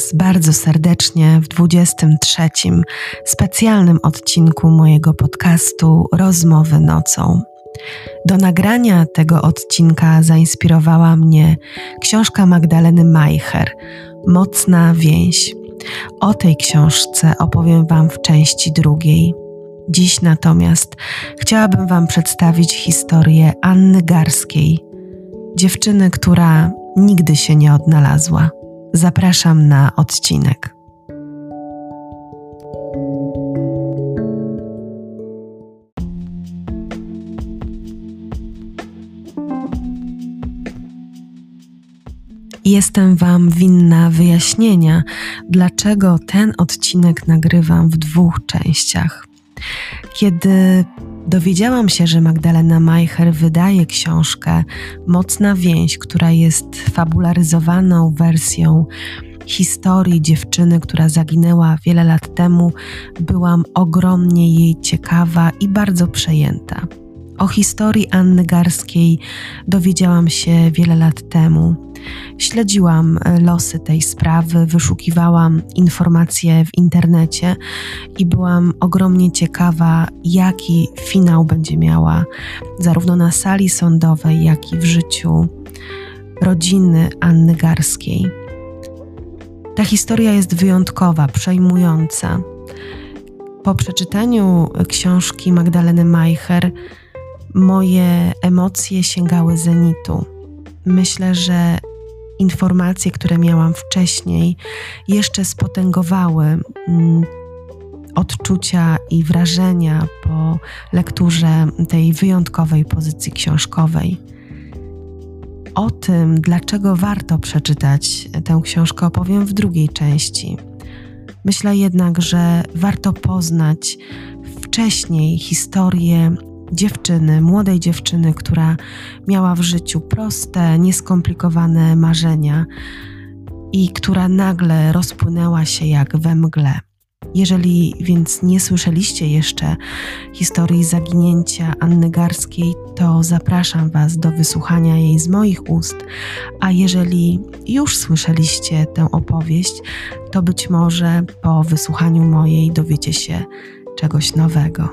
Was bardzo serdecznie w 23 specjalnym odcinku mojego podcastu Rozmowy nocą. Do nagrania tego odcinka zainspirowała mnie książka Magdaleny Majcher Mocna więź. O tej książce opowiem Wam w części drugiej. Dziś natomiast chciałabym Wam przedstawić historię Anny Garskiej, dziewczyny, która nigdy się nie odnalazła. Zapraszam na odcinek. Jestem Wam winna wyjaśnienia, dlaczego ten odcinek nagrywam w dwóch częściach. Kiedy dowiedziałam się, że Magdalena Majcher wydaje książkę Mocna więź, która jest fabularyzowaną wersją historii dziewczyny, która zaginęła wiele lat temu, byłam ogromnie jej ciekawa i bardzo przejęta. O historii Anny Garskiej dowiedziałam się wiele lat temu Śledziłam e, losy tej sprawy, wyszukiwałam informacje w internecie i byłam ogromnie ciekawa, jaki finał będzie miała zarówno na sali sądowej, jak i w życiu rodziny Anny Garskiej. Ta historia jest wyjątkowa, przejmująca. Po przeczytaniu książki Magdaleny Majcher moje emocje sięgały zenitu. Myślę, że informacje, które miałam wcześniej, jeszcze spotęgowały mm, odczucia i wrażenia po lekturze tej wyjątkowej pozycji książkowej. O tym, dlaczego warto przeczytać tę książkę, opowiem w drugiej części. Myślę jednak, że warto poznać wcześniej historię dziewczyny, młodej dziewczyny, która miała w życiu proste, nieskomplikowane marzenia i która nagle rozpłynęła się jak we mgle. Jeżeli więc nie słyszeliście jeszcze historii zaginięcia Anny Garskiej, to zapraszam Was do wysłuchania jej z moich ust, a jeżeli już słyszeliście tę opowieść, to być może po wysłuchaniu mojej dowiecie się czegoś nowego.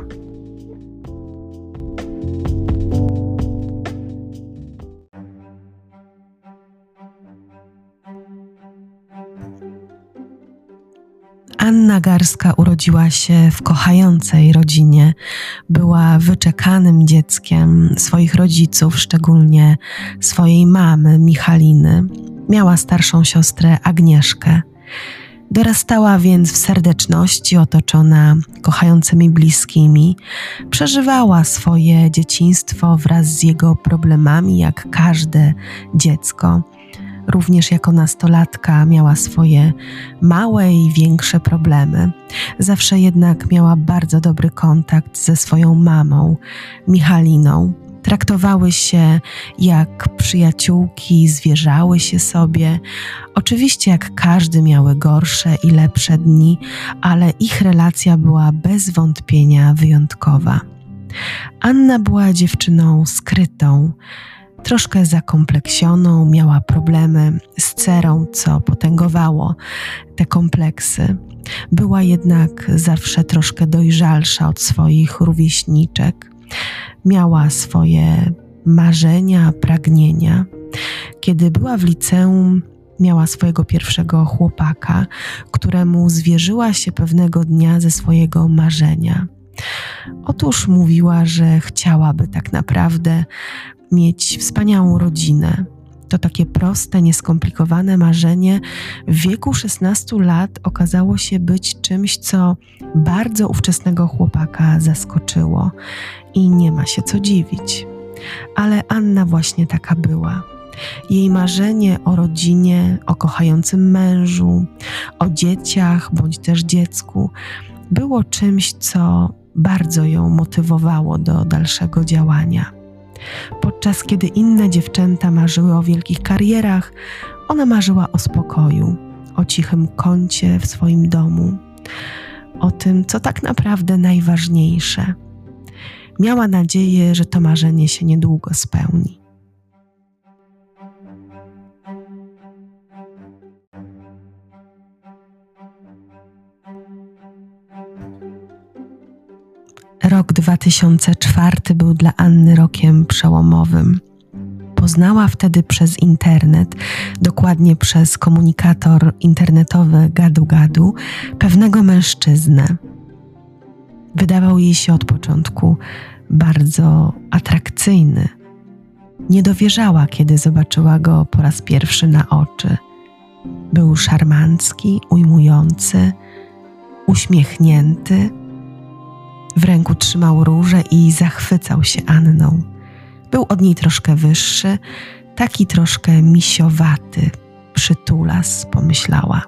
Anna Garska urodziła się w kochającej rodzinie. Była wyczekanym dzieckiem swoich rodziców, szczególnie swojej mamy Michaliny. Miała starszą siostrę Agnieszkę. Dorastała więc w serdeczności, otoczona kochającymi bliskimi. Przeżywała swoje dzieciństwo wraz z jego problemami, jak każde dziecko. Również jako nastolatka miała swoje małe i większe problemy. Zawsze jednak miała bardzo dobry kontakt ze swoją mamą, Michaliną. Traktowały się jak przyjaciółki, zwierzały się sobie. Oczywiście, jak każdy, miały gorsze i lepsze dni, ale ich relacja była bez wątpienia wyjątkowa. Anna była dziewczyną skrytą troszkę zakompleksioną, miała problemy z cerą, co potęgowało te kompleksy. Była jednak zawsze troszkę dojrzalsza od swoich rówieśniczek. Miała swoje marzenia, pragnienia. Kiedy była w liceum, miała swojego pierwszego chłopaka, któremu zwierzyła się pewnego dnia ze swojego marzenia. Otóż mówiła, że chciałaby tak naprawdę mieć wspaniałą rodzinę. To takie proste, nieskomplikowane marzenie w wieku 16 lat okazało się być czymś, co bardzo ówczesnego chłopaka zaskoczyło i nie ma się co dziwić. Ale Anna właśnie taka była. Jej marzenie o rodzinie, o kochającym mężu, o dzieciach bądź też dziecku było czymś, co bardzo ją motywowało do dalszego działania. Podczas kiedy inne dziewczęta marzyły o wielkich karierach, ona marzyła o spokoju, o cichym kącie w swoim domu, o tym, co tak naprawdę najważniejsze. Miała nadzieję, że to marzenie się niedługo spełni. Rok 2004 był dla Anny rokiem przełomowym. Poznała wtedy przez internet, dokładnie przez komunikator internetowy Gadu Gadu, pewnego mężczyznę. Wydawał jej się od początku bardzo atrakcyjny. Nie dowierzała, kiedy zobaczyła go po raz pierwszy na oczy. Był szarmancki, ujmujący, uśmiechnięty. W ręku trzymał róże i zachwycał się Anną. Był od niej troszkę wyższy, taki troszkę misiowaty, przytulas, pomyślała,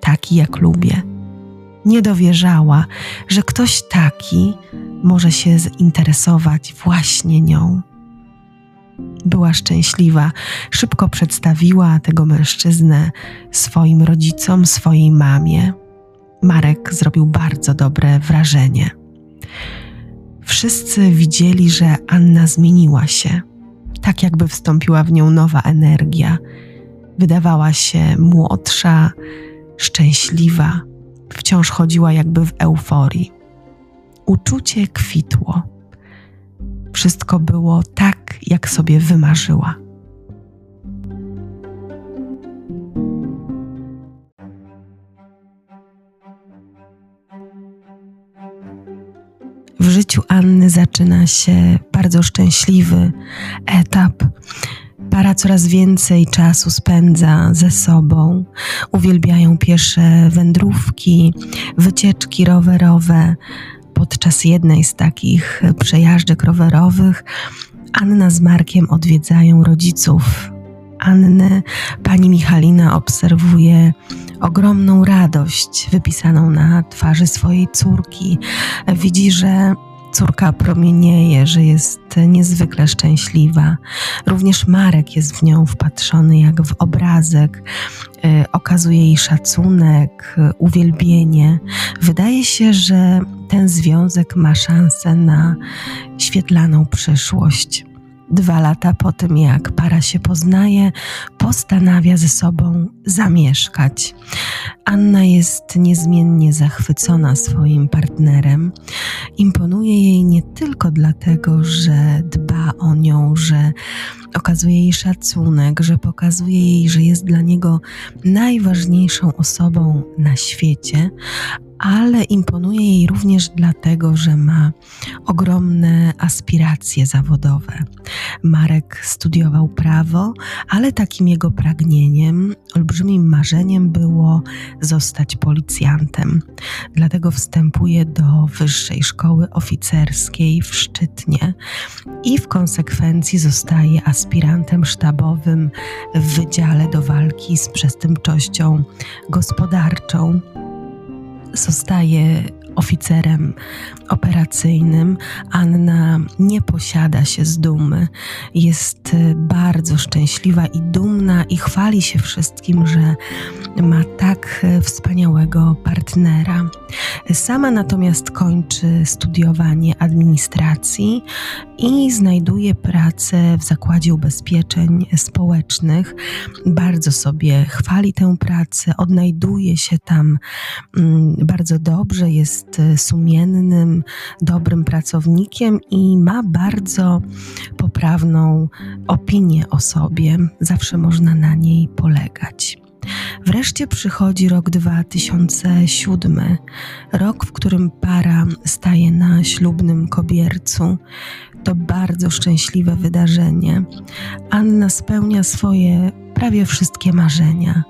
taki jak lubię. Nie dowierzała, że ktoś taki może się zinteresować właśnie nią. Była szczęśliwa, szybko przedstawiła tego mężczyznę swoim rodzicom, swojej mamie. Marek zrobił bardzo dobre wrażenie. Wszyscy widzieli, że Anna zmieniła się, tak jakby wstąpiła w nią nowa energia. Wydawała się młodsza, szczęśliwa, wciąż chodziła jakby w euforii. Uczucie kwitło. Wszystko było tak, jak sobie wymarzyła. W życiu Anny zaczyna się bardzo szczęśliwy etap. Para coraz więcej czasu spędza ze sobą, uwielbiają piesze wędrówki, wycieczki rowerowe. Podczas jednej z takich przejażdżek rowerowych Anna z Markiem odwiedzają rodziców. Anny pani Michalina obserwuje ogromną radość wypisaną na twarzy swojej córki. Widzi, że córka promienieje, że jest niezwykle szczęśliwa. Również Marek jest w nią wpatrzony jak w obrazek, e, okazuje jej szacunek, uwielbienie. Wydaje się, że ten związek ma szansę na świetlaną przyszłość. Dwa lata po tym, jak para się poznaje, postanawia ze sobą zamieszkać. Anna jest niezmiennie zachwycona swoim partnerem. Imponuje jej nie tylko dlatego, że dba o nią, że okazuje jej szacunek, że pokazuje jej, że jest dla niego najważniejszą osobą na świecie, ale imponuje jej również dlatego, że ma ogromne aspiracje zawodowe. Marek studiował prawo, ale takim jego pragnieniem, olbrzymim marzeniem było zostać policjantem. Dlatego wstępuje do Wyższej Szkoły Oficerskiej w Szczytnie i w konsekwencji zostaje aspirantem sztabowym w Wydziale do Walki z Przestępczością Gospodarczą zostaje oficerem operacyjnym. Anna nie posiada się z dumy, jest bardzo szczęśliwa i dumna i chwali się wszystkim, że ma tak wspaniałego partnera. Sama natomiast kończy studiowanie administracji i znajduje pracę w Zakładzie Ubezpieczeń Społecznych. Bardzo sobie chwali tę pracę, odnajduje się tam mm, bardzo dobrze, jest sumiennym, dobrym pracownikiem i ma bardzo poprawną opinię o sobie. Zawsze można na niej polegać. Wreszcie przychodzi rok 2007, rok, w którym para staje na ślubnym kobiercu. To bardzo szczęśliwe wydarzenie. Anna spełnia swoje prawie wszystkie marzenia.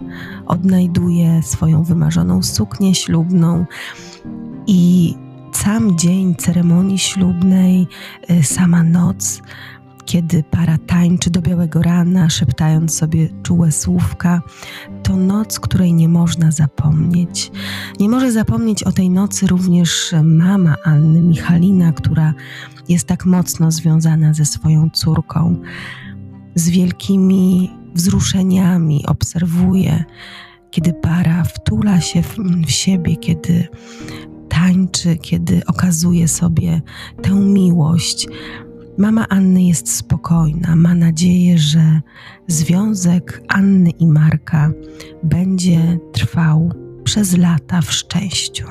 Odnajduje swoją wymarzoną suknię ślubną i sam dzień ceremonii ślubnej, y, sama noc kiedy para tańczy do białego rana, szeptając sobie czułe słówka, to noc, której nie można zapomnieć. Nie może zapomnieć o tej nocy również mama Anny, Michalina, która jest tak mocno związana ze swoją córką. Z wielkimi wzruszeniami obserwuje, kiedy para wtula się w, w siebie, kiedy tańczy, kiedy okazuje sobie tę miłość. Mama Anny jest spokojna, ma nadzieję, że związek Anny i Marka będzie trwał przez lata w szczęściu.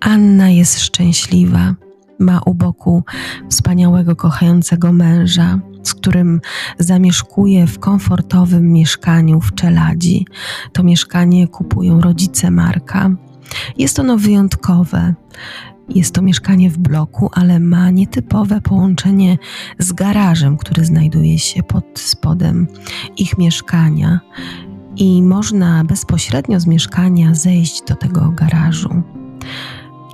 Anna jest szczęśliwa, ma u boku wspaniałego, kochającego męża, z którym zamieszkuje w komfortowym mieszkaniu w Czeladzi. To mieszkanie kupują rodzice Marka. Jest ono wyjątkowe. Jest to mieszkanie w bloku, ale ma nietypowe połączenie z garażem, który znajduje się pod spodem ich mieszkania i można bezpośrednio z mieszkania zejść do tego garażu.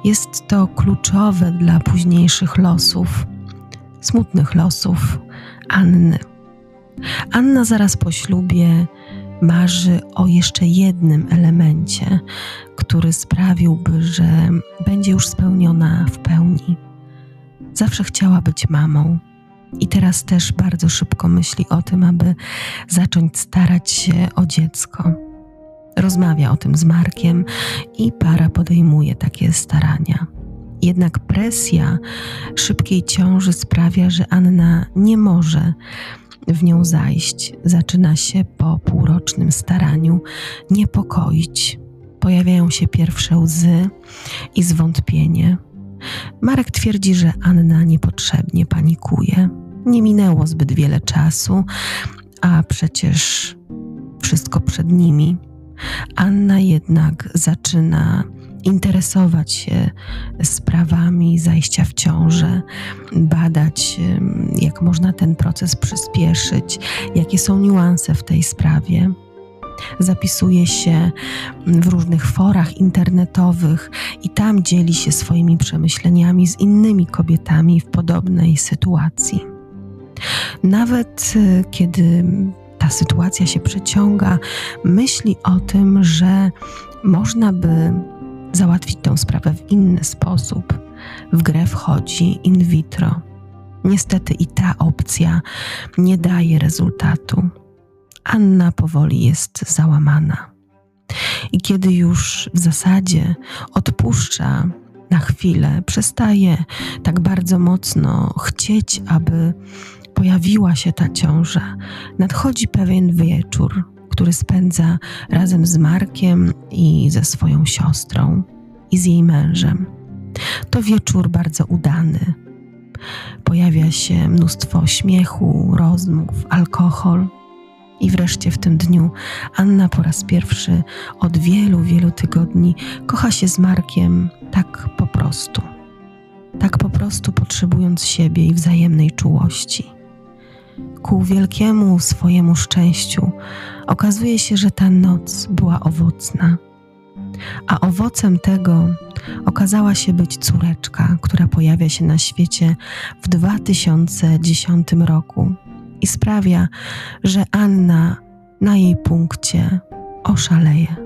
Jest to kluczowe dla późniejszych losów, smutnych losów Anny. Anna zaraz po ślubie marzy o jeszcze jednym elemencie, który sprawiłby, że będzie już spełniona w pełni. Zawsze chciała być mamą i teraz też bardzo szybko myśli o tym, aby zacząć starać się o dziecko. Rozmawia o tym z Markiem i para podejmuje takie starania. Jednak presja szybkiej ciąży sprawia, że Anna nie może w nią zajść. Zaczyna się po półrocznym staraniu niepokoić. Pojawiają się pierwsze łzy i zwątpienie. Marek twierdzi, że Anna niepotrzebnie panikuje. Nie minęło zbyt wiele czasu, a przecież wszystko przed nimi. Anna jednak zaczyna interesować się sprawami zajścia w ciążę, badać, jak można ten proces przyspieszyć, jakie są niuanse w tej sprawie. Zapisuje się w różnych forach internetowych i tam dzieli się swoimi przemyśleniami z innymi kobietami w podobnej sytuacji. Nawet y, kiedy ta sytuacja się przeciąga, myśli o tym, że można by załatwić tę sprawę w inny sposób. W grę wchodzi in vitro. Niestety i ta opcja nie daje rezultatu. Anna powoli jest załamana. I kiedy już w zasadzie odpuszcza na chwilę, przestaje tak bardzo mocno chcieć, aby pojawiła się ta ciąża, nadchodzi pewien wieczór, który spędza razem z Markiem i ze swoją siostrą i z jej mężem. To wieczór bardzo udany. Pojawia się mnóstwo śmiechu, rozmów, alkohol. I wreszcie w tym dniu Anna po raz pierwszy od wielu, wielu tygodni kocha się z Markiem tak po prostu. Tak po prostu potrzebując siebie i wzajemnej czułości. Ku wielkiemu swojemu szczęściu okazuje się, że ta noc była owocna. A owocem tego okazała się być córeczka, która pojawia się na świecie w 2010 roku i sprawia, że Anna na jej punkcie oszaleje.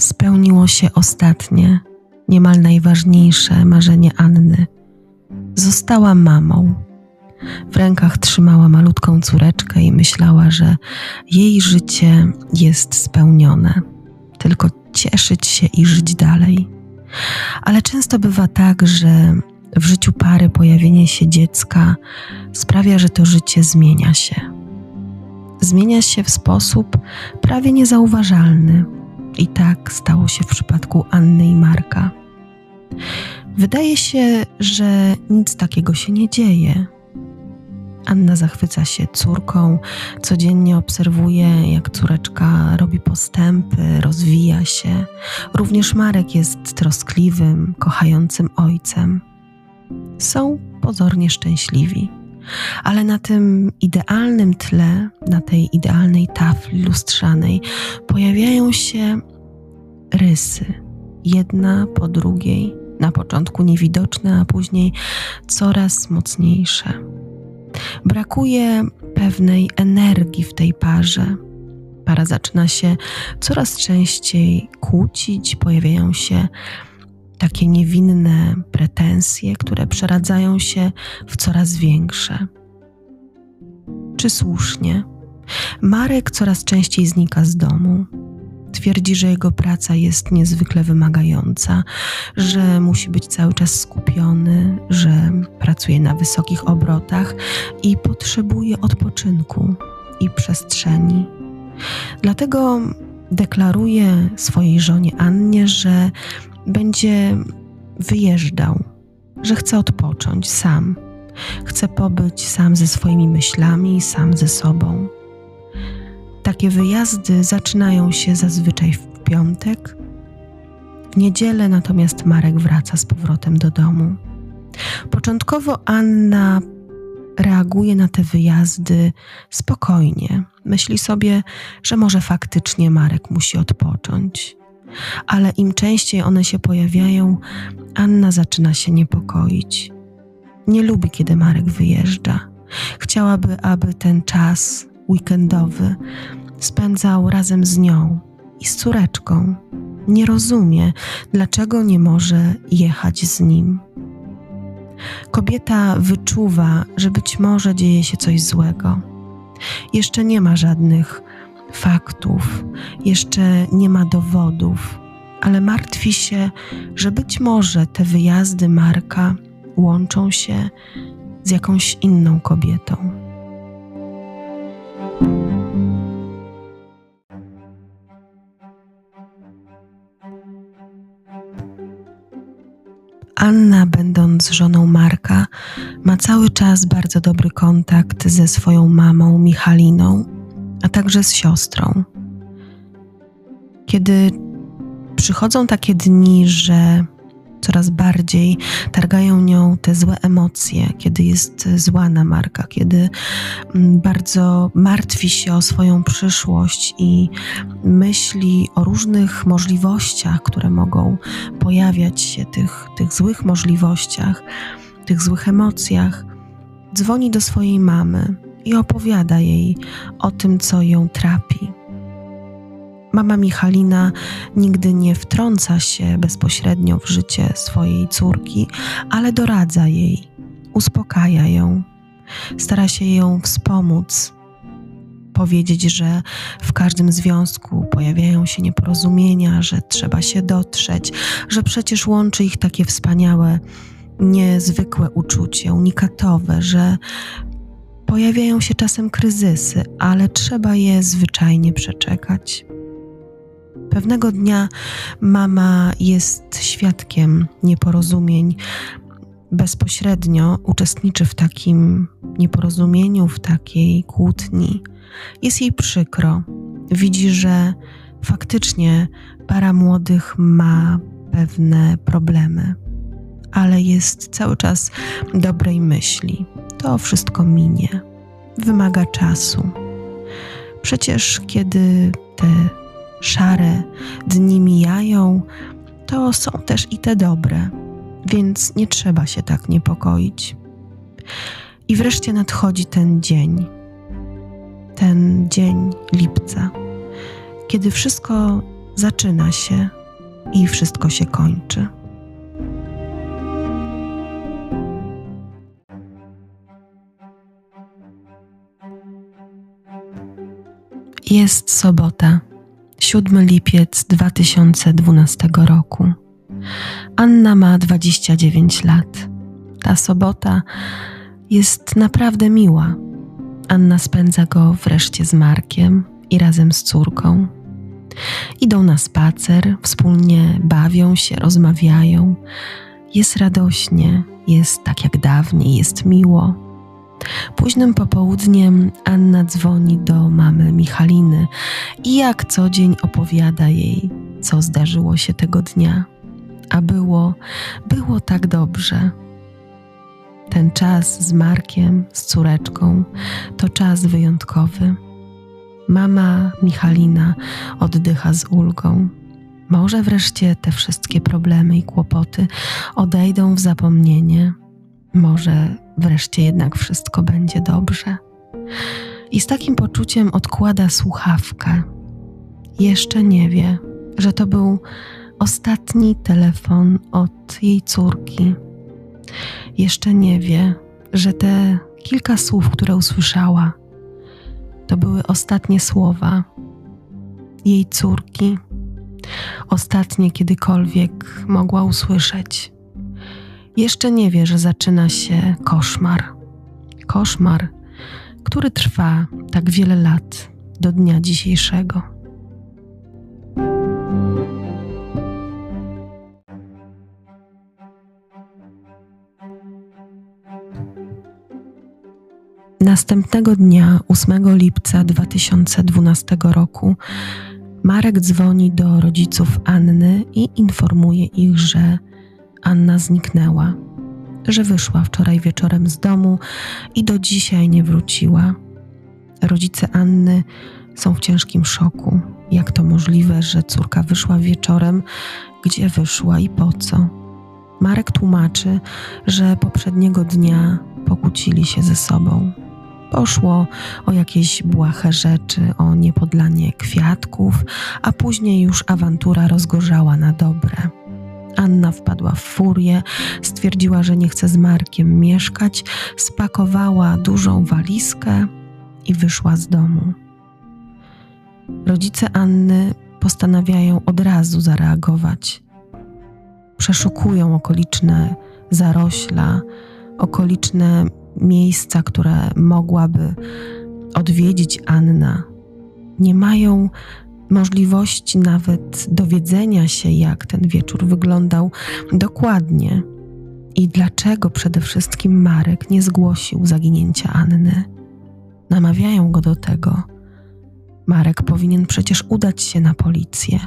Spełniło się ostatnie, niemal najważniejsze marzenie Anny. Została mamą. W rękach trzymała malutką córeczkę i myślała, że jej życie jest spełnione. Tylko cieszyć się i żyć dalej. Ale często bywa tak, że w życiu pary pojawienie się dziecka sprawia, że to życie zmienia się. Zmienia się w sposób prawie niezauważalny. I tak stało się w przypadku Anny i Marka. Wydaje się, że nic takiego się nie dzieje. Anna zachwyca się córką, codziennie obserwuje, jak córeczka robi postępy, rozwija się. Również Marek jest troskliwym, kochającym ojcem. Są pozornie szczęśliwi, ale na tym idealnym tle, na tej idealnej tafli lustrzanej pojawiają się rysy, jedna po drugiej, na początku niewidoczne, a później coraz mocniejsze Brakuje pewnej energii w tej parze. Para zaczyna się coraz częściej kłócić, pojawiają się takie niewinne pretensje, które przeradzają się w coraz większe. Czy słusznie? Marek coraz częściej znika z domu. Twierdzi, że jego praca jest niezwykle wymagająca, że musi być cały czas skupiony, że pracuje na wysokich obrotach i potrzebuje odpoczynku. i przestrzeni. Dlatego deklaruje swojej żonie Annie, że będzie wyjeżdżał, że chce odpocząć sam, chce pobyć sam ze swoimi myślami, sam ze sobą. Takie wyjazdy zaczynają się zazwyczaj w piątek. W niedzielę natomiast Marek wraca z powrotem do domu. Początkowo Anna reaguje na te wyjazdy spokojnie. Myśli sobie, że może faktycznie Marek musi odpocząć. Ale im częściej one się pojawiają, Anna zaczyna się niepokoić. Nie lubi, kiedy Marek wyjeżdża. Chciałaby, aby ten czas weekendowy spędzał razem z nią i z córeczką. Nie rozumie, dlaczego nie może jechać z nim. Kobieta wyczuwa, że być może dzieje się coś złego. Jeszcze nie ma żadnych faktów, jeszcze nie ma dowodów, ale martwi się, że być może te wyjazdy Marka łączą się z jakąś inną kobietą. Anna, będąc żoną Marka, ma cały czas bardzo dobry kontakt ze swoją mamą Michaliną, a także z siostrą. Kiedy przychodzą takie dni, że coraz bardziej targają nią te złe emocje, kiedy jest zła na Marka, kiedy mm, bardzo martwi się o swoją przyszłość i myśli o różnych możliwościach, które mogą pojawiać się, tych, tych złych możliwościach, tych złych emocjach, dzwoni do swojej mamy i opowiada jej o tym, co ją trapi Mama Michalina nigdy nie wtrąca się bezpośrednio w życie swojej córki, ale doradza jej, uspokaja ją, stara się ją wspomóc, powiedzieć, że w każdym związku pojawiają się nieporozumienia, że trzeba się dotrzeć, że przecież łączy ich takie wspaniałe, niezwykłe uczucie, unikatowe, że pojawiają się czasem kryzysy, ale trzeba je zwyczajnie przeczekać. Pewnego dnia mama jest świadkiem nieporozumień, bezpośrednio uczestniczy w takim nieporozumieniu, w takiej kłótni. Jest jej przykro. Widzi, że faktycznie para młodych ma pewne problemy, ale jest cały czas dobrej myśli. To wszystko minie, wymaga czasu. Przecież kiedy te szare dni mijają, to są też i te dobre, więc nie trzeba się tak niepokoić. I wreszcie nadchodzi ten dzień, ten dzień lipca, kiedy wszystko zaczyna się i wszystko się kończy. Jest sobota. 7 lipiec 2012 roku. Anna ma 29 lat. Ta sobota jest naprawdę miła. Anna spędza go wreszcie z Markiem i razem z córką. Idą na spacer, wspólnie bawią się, rozmawiają. Jest radośnie, jest tak jak dawniej, jest miło. Późnym popołudniem Anna dzwoni do mamy Michaliny i jak co dzień opowiada jej, co zdarzyło się tego dnia. A było, było tak dobrze. Ten czas z Markiem, z córeczką, to czas wyjątkowy. Mama Michalina oddycha z ulgą. Może wreszcie te wszystkie problemy i kłopoty odejdą w zapomnienie. Może wreszcie jednak wszystko będzie dobrze. I z takim poczuciem odkłada słuchawkę. Jeszcze nie wie, że to był ostatni telefon od jej córki. Jeszcze nie wie, że te kilka słów, które usłyszała, to były ostatnie słowa jej córki, ostatnie kiedykolwiek mogła usłyszeć. Jeszcze nie wie, że zaczyna się koszmar. Koszmar, który trwa tak wiele lat do dnia dzisiejszego. Następnego dnia, 8 lipca 2012 roku, Marek dzwoni do rodziców Anny i informuje ich, że Anna zniknęła, że wyszła wczoraj wieczorem z domu i do dzisiaj nie wróciła. Rodzice Anny są w ciężkim szoku. Jak to możliwe, że córka wyszła wieczorem, gdzie wyszła i po co? Marek tłumaczy, że poprzedniego dnia pokłócili się ze sobą. Poszło o jakieś błahe rzeczy, o niepodlanie kwiatków, a później już awantura rozgorzała na dobre. Anna wpadła w furię, stwierdziła, że nie chce z Markiem mieszkać, spakowała dużą walizkę i wyszła z domu. Rodzice Anny postanawiają od razu zareagować. Przeszukują okoliczne zarośla, okoliczne miejsca, które mogłaby odwiedzić Anna. Nie mają możliwości nawet dowiedzenia się, jak ten wieczór wyglądał dokładnie i dlaczego przede wszystkim Marek nie zgłosił zaginięcia Anny. Namawiają go do tego. Marek powinien przecież udać się na policję.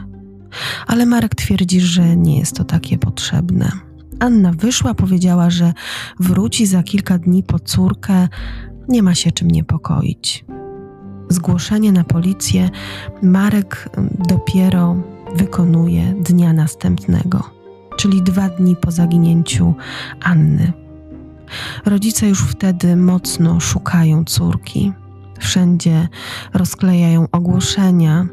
Ale Marek twierdzi, że nie jest to takie potrzebne. Anna wyszła, powiedziała, że wróci za kilka dni po córkę, nie ma się czym niepokoić. Zgłoszenie na policję Marek dopiero wykonuje dnia następnego, czyli dwa dni po zaginięciu Anny. Rodzice już wtedy mocno szukają córki. Wszędzie rozklejają ogłoszenia,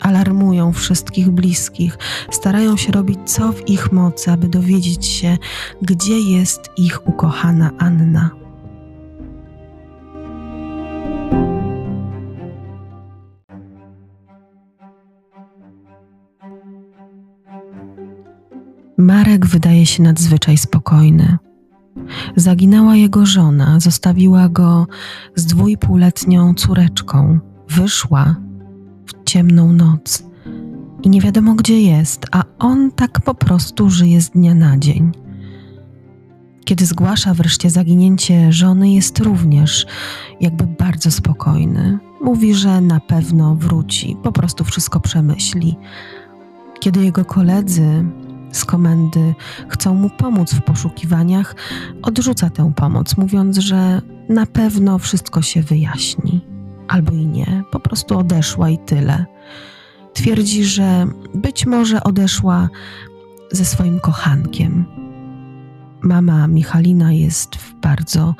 alarmują wszystkich bliskich, starają się robić co w ich mocy, aby dowiedzieć się, gdzie jest ich ukochana Anna. Marek wydaje się nadzwyczaj spokojny. Zaginęła jego żona, zostawiła go z dwójpółletnią córeczką. Wyszła w ciemną noc i nie wiadomo gdzie jest, a on tak po prostu żyje z dnia na dzień. Kiedy zgłasza wreszcie zaginięcie żony, jest również jakby bardzo spokojny. Mówi, że na pewno wróci, po prostu wszystko przemyśli. Kiedy jego koledzy z komendy chcą mu pomóc w poszukiwaniach, odrzuca tę pomoc, mówiąc, że na pewno wszystko się wyjaśni. Albo i nie, po prostu odeszła i tyle. Twierdzi, że być może odeszła ze swoim kochankiem. Mama Michalina jest w bardzo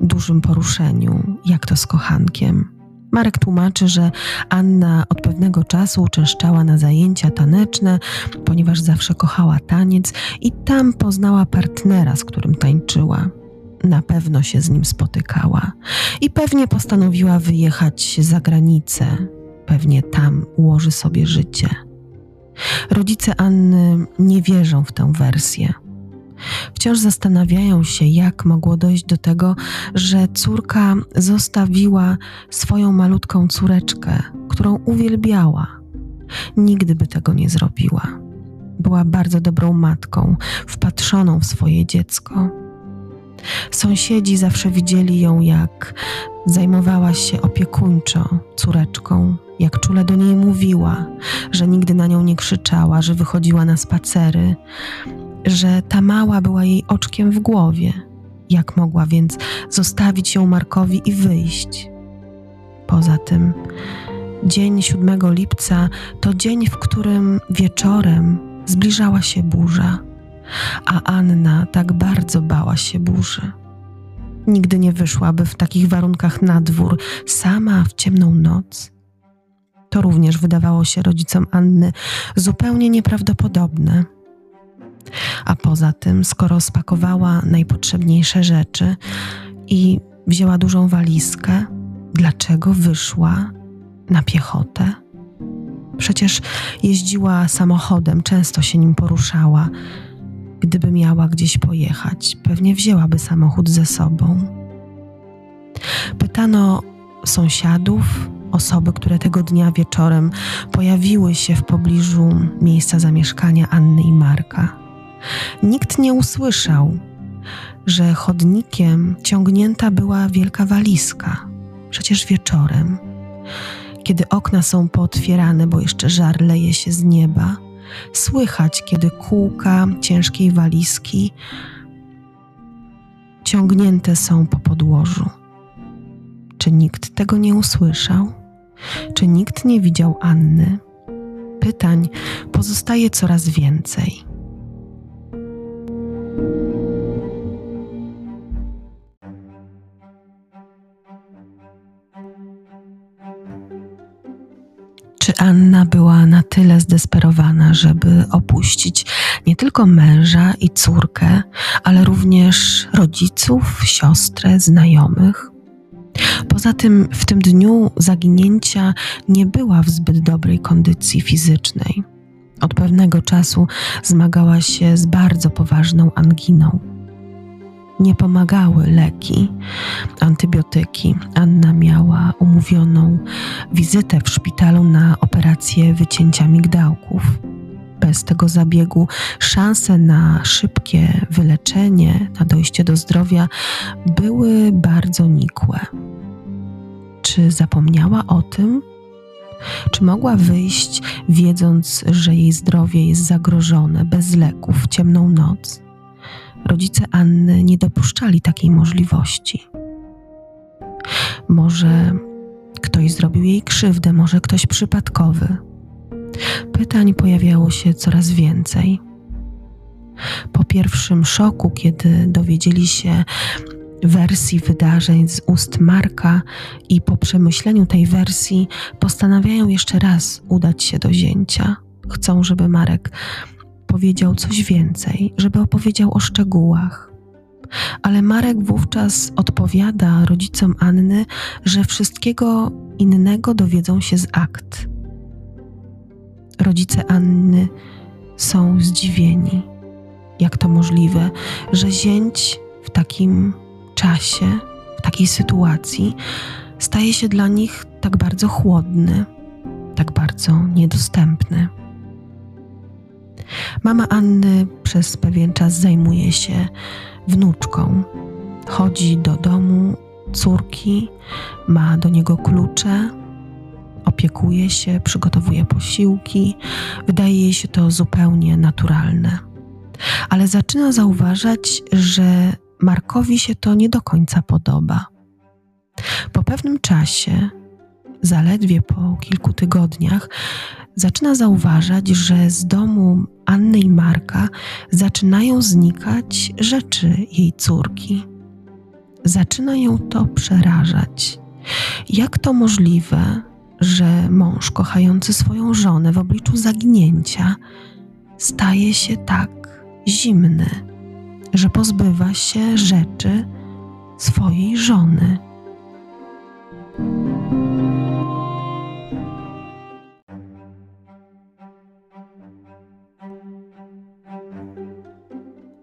dużym poruszeniu, jak to z kochankiem. Marek tłumaczy, że Anna od pewnego czasu uczęszczała na zajęcia taneczne, ponieważ zawsze kochała taniec i tam poznała partnera, z którym tańczyła. Na pewno się z nim spotykała i pewnie postanowiła wyjechać za granicę. Pewnie tam ułoży sobie życie. Rodzice Anny nie wierzą w tę wersję. Wciąż zastanawiają się, jak mogło dojść do tego, że córka zostawiła swoją malutką córeczkę, którą uwielbiała. Nigdy by tego nie zrobiła. Była bardzo dobrą matką, wpatrzoną w swoje dziecko. Sąsiedzi zawsze widzieli ją, jak zajmowała się opiekuńczo córeczką, jak czule do niej mówiła, że nigdy na nią nie krzyczała, że wychodziła na spacery, że ta mała była jej oczkiem w głowie. Jak mogła więc zostawić ją Markowi i wyjść? Poza tym, dzień 7 lipca to dzień, w którym wieczorem zbliżała się burza, a Anna tak bardzo bała się burzy. Nigdy nie wyszłaby w takich warunkach na dwór, sama w ciemną noc. To również wydawało się rodzicom Anny zupełnie nieprawdopodobne. A poza tym, skoro spakowała najpotrzebniejsze rzeczy i wzięła dużą walizkę, dlaczego wyszła na piechotę? Przecież jeździła samochodem, często się nim poruszała. Gdyby miała gdzieś pojechać, pewnie wzięłaby samochód ze sobą. Pytano sąsiadów, osoby, które tego dnia wieczorem pojawiły się w pobliżu miejsca zamieszkania Anny i Marka. Nikt nie usłyszał, że chodnikiem ciągnięta była wielka walizka. Przecież wieczorem, kiedy okna są pootwierane, bo jeszcze żar leje się z nieba, słychać, kiedy kółka ciężkiej walizki ciągnięte są po podłożu. Czy nikt tego nie usłyszał? Czy nikt nie widział Anny? Pytań pozostaje coraz więcej. Czy Anna była na tyle zdesperowana, żeby opuścić nie tylko męża i córkę, ale również rodziców, siostrę, znajomych? Poza tym w tym dniu zaginięcia nie była w zbyt dobrej kondycji fizycznej. Od pewnego czasu zmagała się z bardzo poważną anginą. Nie pomagały leki, antybiotyki. Anna miała umówioną wizytę w szpitalu na operację wycięcia migdałków. Bez tego zabiegu szanse na szybkie wyleczenie, na dojście do zdrowia były bardzo nikłe. Czy zapomniała o tym? Czy mogła wyjść, wiedząc, że jej zdrowie jest zagrożone, bez leków, w ciemną noc? Rodzice Anny nie dopuszczali takiej możliwości. Może ktoś zrobił jej krzywdę, może ktoś przypadkowy. Pytań pojawiało się coraz więcej. Po pierwszym szoku, kiedy dowiedzieli się, wersji wydarzeń z ust Marka i po przemyśleniu tej wersji postanawiają jeszcze raz udać się do zięcia. Chcą, żeby Marek powiedział coś więcej, żeby opowiedział o szczegółach. Ale Marek wówczas odpowiada rodzicom Anny, że wszystkiego innego dowiedzą się z akt. Rodzice Anny są zdziwieni. Jak to możliwe, że zięć w takim czasie, w takiej sytuacji, staje się dla nich tak bardzo chłodny, tak bardzo niedostępny. Mama Anny przez pewien czas zajmuje się wnuczką. Chodzi do domu córki, ma do niego klucze, opiekuje się, przygotowuje posiłki. Wydaje jej się to zupełnie naturalne. Ale zaczyna zauważać, że Markowi się to nie do końca podoba. Po pewnym czasie, zaledwie po kilku tygodniach, zaczyna zauważać, że z domu Anny i Marka zaczynają znikać rzeczy jej córki. Zaczyna ją to przerażać. Jak to możliwe, że mąż kochający swoją żonę w obliczu zaginięcia staje się tak zimny? Że pozbywa się rzeczy swojej żony.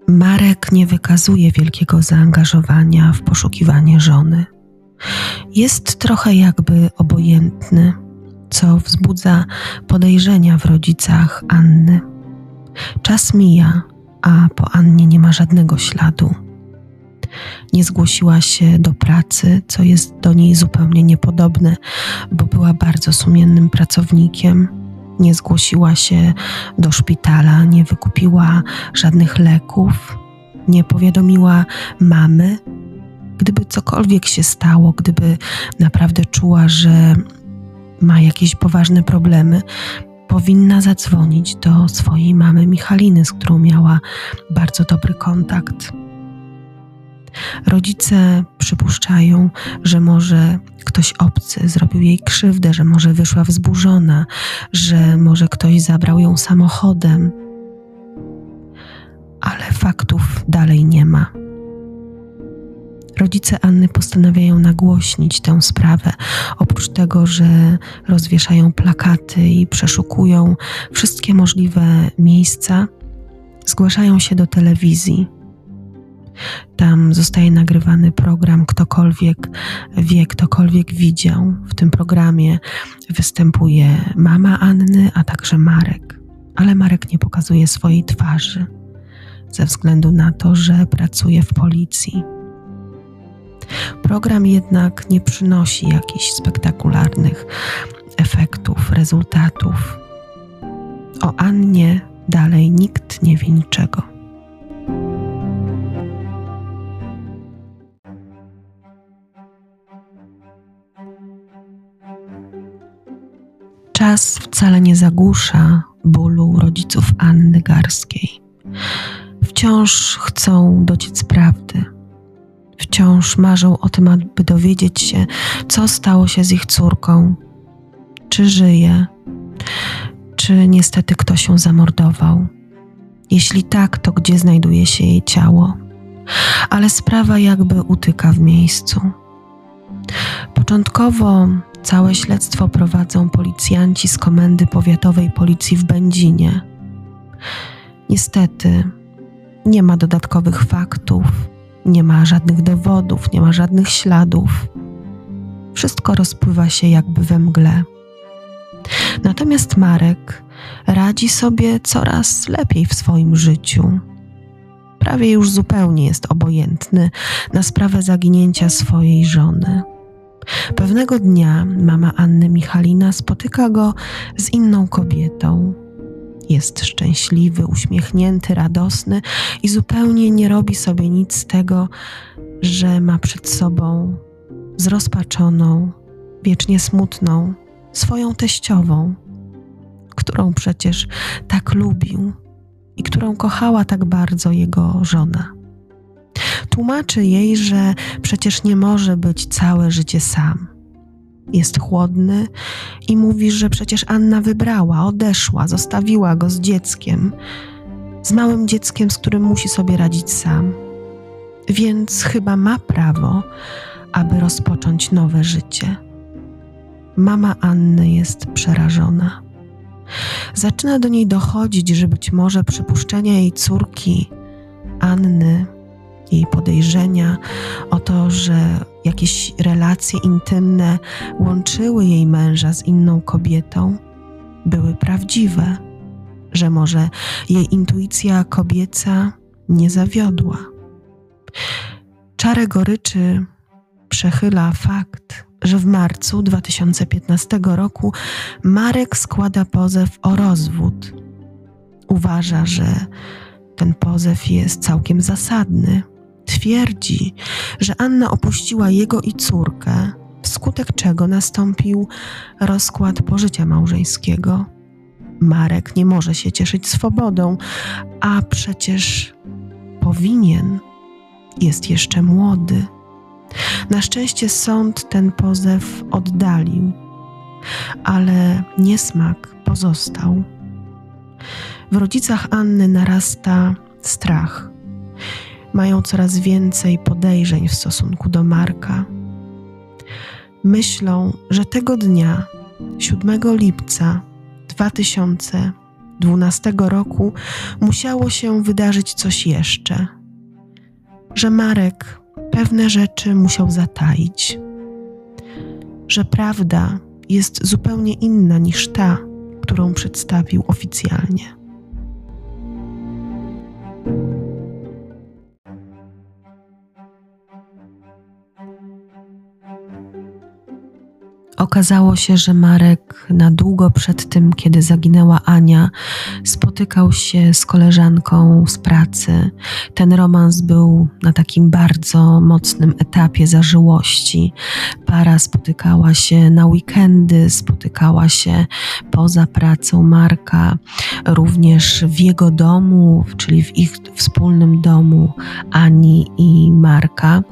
Marek nie wykazuje wielkiego zaangażowania w poszukiwanie żony. Jest trochę jakby obojętny, co wzbudza podejrzenia w rodzicach Anny. Czas mija, a po Annie nie ma żadnego śladu. Nie zgłosiła się do pracy, co jest do niej zupełnie niepodobne, bo była bardzo sumiennym pracownikiem. Nie zgłosiła się do szpitala, nie wykupiła żadnych leków, nie powiadomiła mamy. Gdyby cokolwiek się stało, gdyby naprawdę czuła, że ma jakieś poważne problemy, powinna zadzwonić do swojej mamy Michaliny, z którą miała bardzo dobry kontakt. Rodzice przypuszczają, że może ktoś obcy zrobił jej krzywdę, że może wyszła wzburzona, że może ktoś zabrał ją samochodem. Ale faktów dalej nie ma. Rodzice Anny postanawiają nagłośnić tę sprawę. Oprócz tego, że rozwieszają plakaty i przeszukują wszystkie możliwe miejsca, zgłaszają się do telewizji. Tam zostaje nagrywany program Ktokolwiek wie, ktokolwiek widział. W tym programie występuje mama Anny, a także Marek. Ale Marek nie pokazuje swojej twarzy ze względu na to, że pracuje w policji. Program jednak nie przynosi jakichś spektakularnych efektów, rezultatów. O Annie dalej nikt nie wie niczego. Czas wcale nie zagłusza bólu rodziców Anny Garskiej. Wciąż chcą dociec prawdy. Wciąż marzą o tym, aby dowiedzieć się, co stało się z ich córką. Czy żyje, czy niestety ktoś ją zamordował. Jeśli tak, to gdzie znajduje się jej ciało? Ale sprawa jakby utyka w miejscu. Początkowo całe śledztwo prowadzą policjanci z Komendy Powiatowej Policji w Będzinie. Niestety, nie ma dodatkowych faktów, nie ma żadnych dowodów, nie ma żadnych śladów. Wszystko rozpływa się jakby we mgle. Natomiast Marek radzi sobie coraz lepiej w swoim życiu. Prawie już zupełnie jest obojętny na sprawę zaginięcia swojej żony. Pewnego dnia mama Anny Michalina spotyka go z inną kobietą. Jest szczęśliwy, uśmiechnięty, radosny i zupełnie nie robi sobie nic z tego, że ma przed sobą zrozpaczoną, wiecznie smutną, swoją teściową, którą przecież tak lubił i którą kochała tak bardzo jego żona. Tłumaczy jej, że przecież nie może być całe życie sam. Jest chłodny i mówi, że przecież Anna wybrała, odeszła, zostawiła go z dzieckiem, z małym dzieckiem, z którym musi sobie radzić sam. Więc chyba ma prawo, aby rozpocząć nowe życie. Mama Anny jest przerażona. Zaczyna do niej dochodzić, że być może przypuszczenia jej córki Anny jej podejrzenia o to, że jakieś relacje intymne łączyły jej męża z inną kobietą, były prawdziwe, że może jej intuicja kobieca nie zawiodła. Czarę goryczy przechyla fakt, że w marcu 2015 roku Marek składa pozew o rozwód. Uważa, że ten pozew jest całkiem zasadny Twierdzi, że Anna opuściła jego i córkę, wskutek czego nastąpił rozkład pożycia małżeńskiego. Marek nie może się cieszyć swobodą, a przecież powinien. Jest jeszcze młody. Na szczęście sąd ten pozew oddalił, ale niesmak pozostał. W rodzicach Anny narasta strach mają coraz więcej podejrzeń w stosunku do Marka. Myślą, że tego dnia, 7 lipca 2012 roku, musiało się wydarzyć coś jeszcze, że Marek pewne rzeczy musiał zataić, że prawda jest zupełnie inna niż ta, którą przedstawił oficjalnie. Okazało się, że Marek na długo przed tym, kiedy zaginęła Ania, spotykał się z koleżanką z pracy. Ten romans był na takim bardzo mocnym etapie zażyłości. Para spotykała się na weekendy, spotykała się poza pracą Marka, również w jego domu, czyli w ich wspólnym domu Ani i Marka.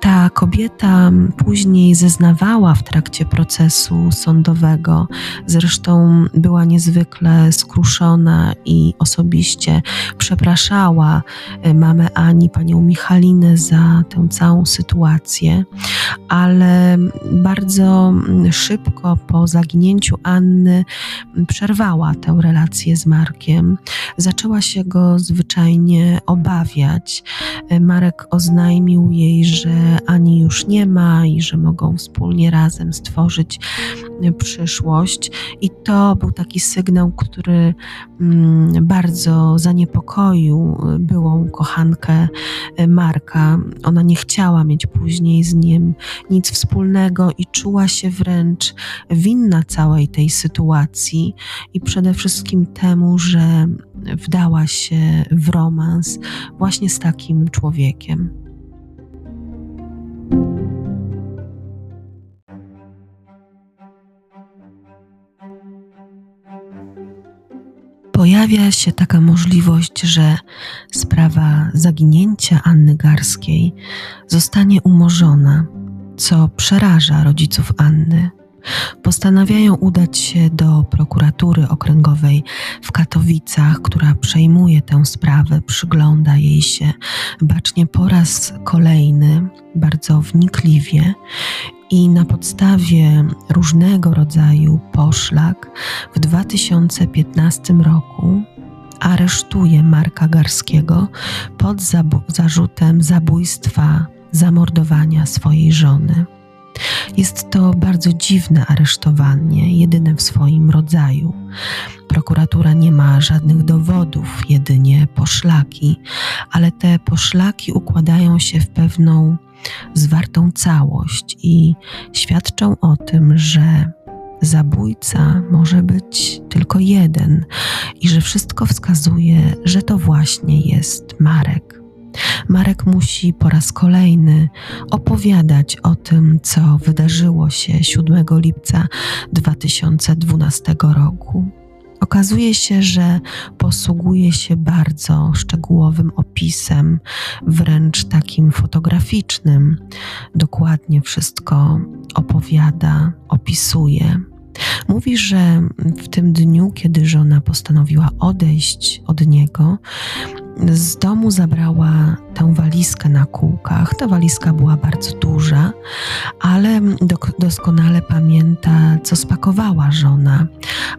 Ta kobieta później zeznawała w trakcie procesu sądowego, zresztą była niezwykle skruszona i osobiście przepraszała e, mamę Ani, panią Michalinę za tę całą sytuację, ale bardzo szybko po zaginięciu Anny przerwała tę relację z Markiem. Zaczęła się go zwyczajnie obawiać. E, Marek oznajmił jej, że Ani już nie ma i że mogą wspólnie razem stworzyć e, przyszłość. I to był taki sygnał, który mm, bardzo zaniepokoił e, byłą kochankę Marka. Ona nie chciała mieć później z nim nic wspólnego i czuła się wręcz winna całej tej sytuacji i przede wszystkim temu, że wdała się w romans właśnie z takim człowiekiem. Pojawia się taka możliwość, że sprawa zaginięcia Anny Garskiej zostanie umorzona, co przeraża rodziców Anny. Postanawiają udać się do prokuratury okręgowej w Katowicach, która przejmuje tę sprawę, przygląda jej się bacznie po raz kolejny, bardzo wnikliwie i na podstawie różnego rodzaju poszlak w 2015 roku aresztuje Marka Garskiego pod zarzutem zabójstwa, zamordowania swojej żony. Jest to bardzo dziwne aresztowanie, jedyne w swoim rodzaju. Prokuratura nie ma żadnych dowodów, jedynie poszlaki, ale te poszlaki układają się w pewną zwartą całość i świadczą o tym, że zabójca może być tylko jeden i że wszystko wskazuje, że to właśnie jest Marek. Marek musi po raz kolejny opowiadać o tym, co wydarzyło się 7 lipca 2012 roku. Okazuje się, że posługuje się bardzo szczegółowym opisem, wręcz takim fotograficznym. Dokładnie wszystko opowiada, opisuje. Mówi, że w tym dniu, kiedy żona postanowiła odejść od niego, z domu zabrała tę walizkę na kółkach. Ta walizka była bardzo duża, ale doskonale pamięta, co spakowała żona.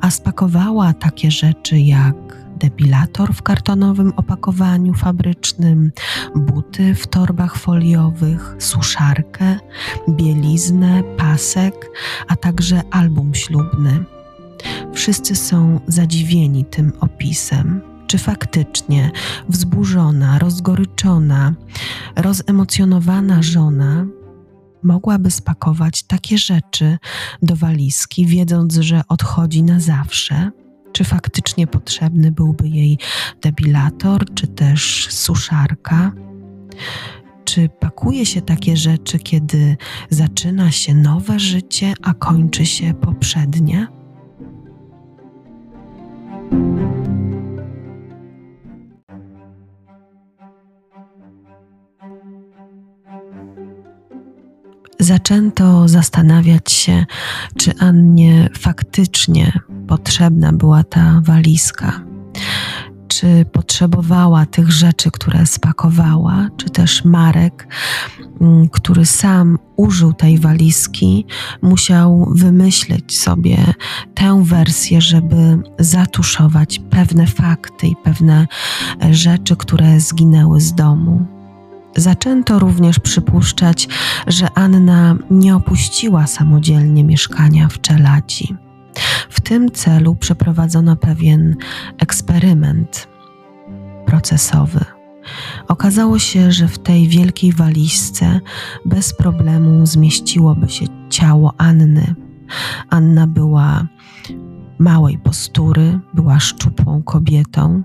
A spakowała takie rzeczy jak depilator w kartonowym opakowaniu fabrycznym, buty w torbach foliowych, suszarkę, bieliznę, pasek, a także album ślubny. Wszyscy są zadziwieni tym opisem czy faktycznie wzburzona, rozgoryczona, rozemocjonowana żona mogłaby spakować takie rzeczy do walizki, wiedząc, że odchodzi na zawsze? Czy faktycznie potrzebny byłby jej debilator, czy też suszarka? Czy pakuje się takie rzeczy, kiedy zaczyna się nowe życie, a kończy się poprzednie? zaczęto zastanawiać się, czy Annie faktycznie potrzebna była ta walizka. Czy potrzebowała tych rzeczy, które spakowała, czy też Marek, mm, który sam użył tej walizki, musiał wymyślić sobie tę wersję, żeby zatuszować pewne fakty i pewne rzeczy, które zginęły z domu. Zaczęto również przypuszczać, że Anna nie opuściła samodzielnie mieszkania w Czeladzi. W tym celu przeprowadzono pewien eksperyment procesowy. Okazało się, że w tej wielkiej walizce bez problemu zmieściłoby się ciało Anny. Anna była małej postury, była szczupłą kobietą.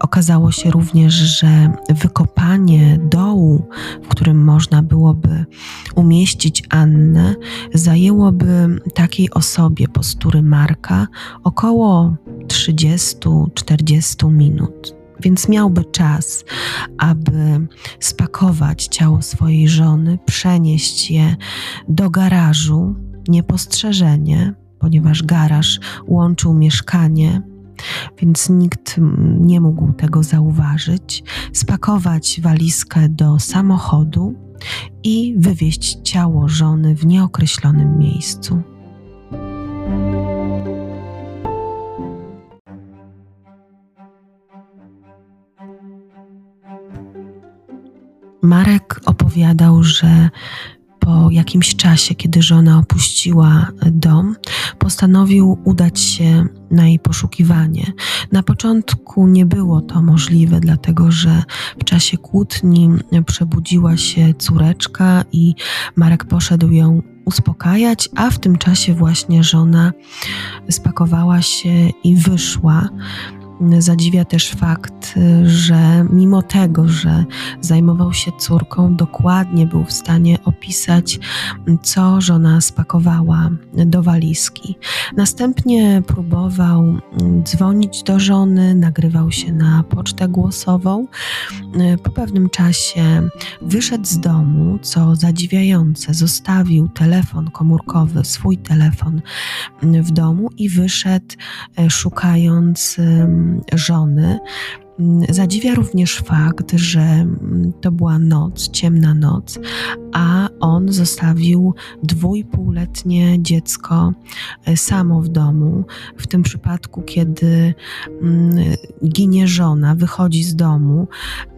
Okazało się również, że wykopanie dołu, w którym można byłoby umieścić Annę, zajęłoby takiej osobie postury Marka około 30-40 minut. więc miałby czas, aby spakować ciało swojej żony, przenieść je do garażu niepostrzeżenie, ponieważ garaż łączył mieszkanie więc nikt nie mógł tego zauważyć, spakować walizkę do samochodu i wywieźć ciało żony w nieokreślonym miejscu. Marek opowiadał, że po jakimś czasie, kiedy żona opuściła dom, postanowił udać się na jej poszukiwanie. Na początku nie było to możliwe, dlatego że w czasie kłótni przebudziła się córeczka i Marek poszedł ją uspokajać, a w tym czasie właśnie żona spakowała się i wyszła. Zadziwia też fakt, że mimo tego, że zajmował się córką, dokładnie był w stanie opisać, co żona spakowała do walizki. Następnie próbował dzwonić do żony, nagrywał się na pocztę głosową. Po pewnym czasie wyszedł z domu, co zadziwiające, zostawił telefon komórkowy, swój telefon w domu i wyszedł szukając żony. Zadziwia również fakt, że to była noc, ciemna noc, a on zostawił dwójpółletnie dziecko e, samo w domu. W tym przypadku, kiedy mm, ginie żona, wychodzi z domu,